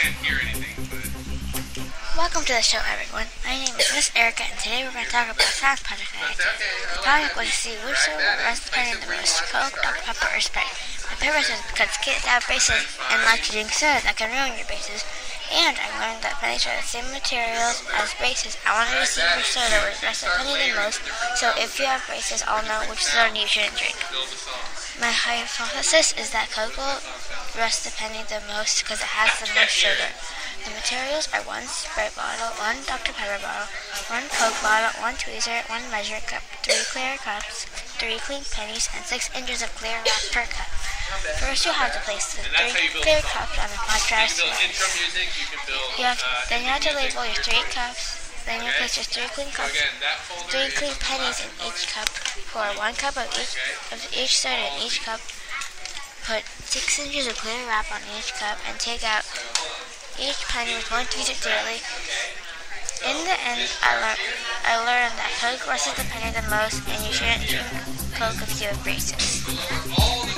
can't hear anything, but uh, Welcome to the show, everyone. My name is Miss Erica, and today we're going to talk about a science project that I did. The project was to see which soda was depending the most, Coke, Dr. Pepper, or Sprite. Purpose was because kids have braces and like to drink soda that can ruin your braces. And I learned that pennies are the same materials as braces. I wanted to see which soda was less penny the most, so if you have braces, I'll know which soda you shouldn't drink. My hypothesis is that Coke will rest the penny the most because it has the most sugar. The materials are one Sprite bottle, one Dr. Pepper bottle, one Coke bottle, one tweezer, one measure cup, three clear cups, three clean pennies, and six inches of clear wrap per cup. First, you'll have to place the And that's how three clear cups on a You contrast. can build intro music. You can build. You have, uh, then you have to label your three cups. Then you place your three clean cups again, that folder three clean pennies in each cup. Pour one cup of each of each soda in each cup. Put six inches of clear wrap on each cup and take out each penny with one tweezer daily. In the end, I learned I learned that Coke rushes the penny the most, and you shouldn't drink Coke if you have braces.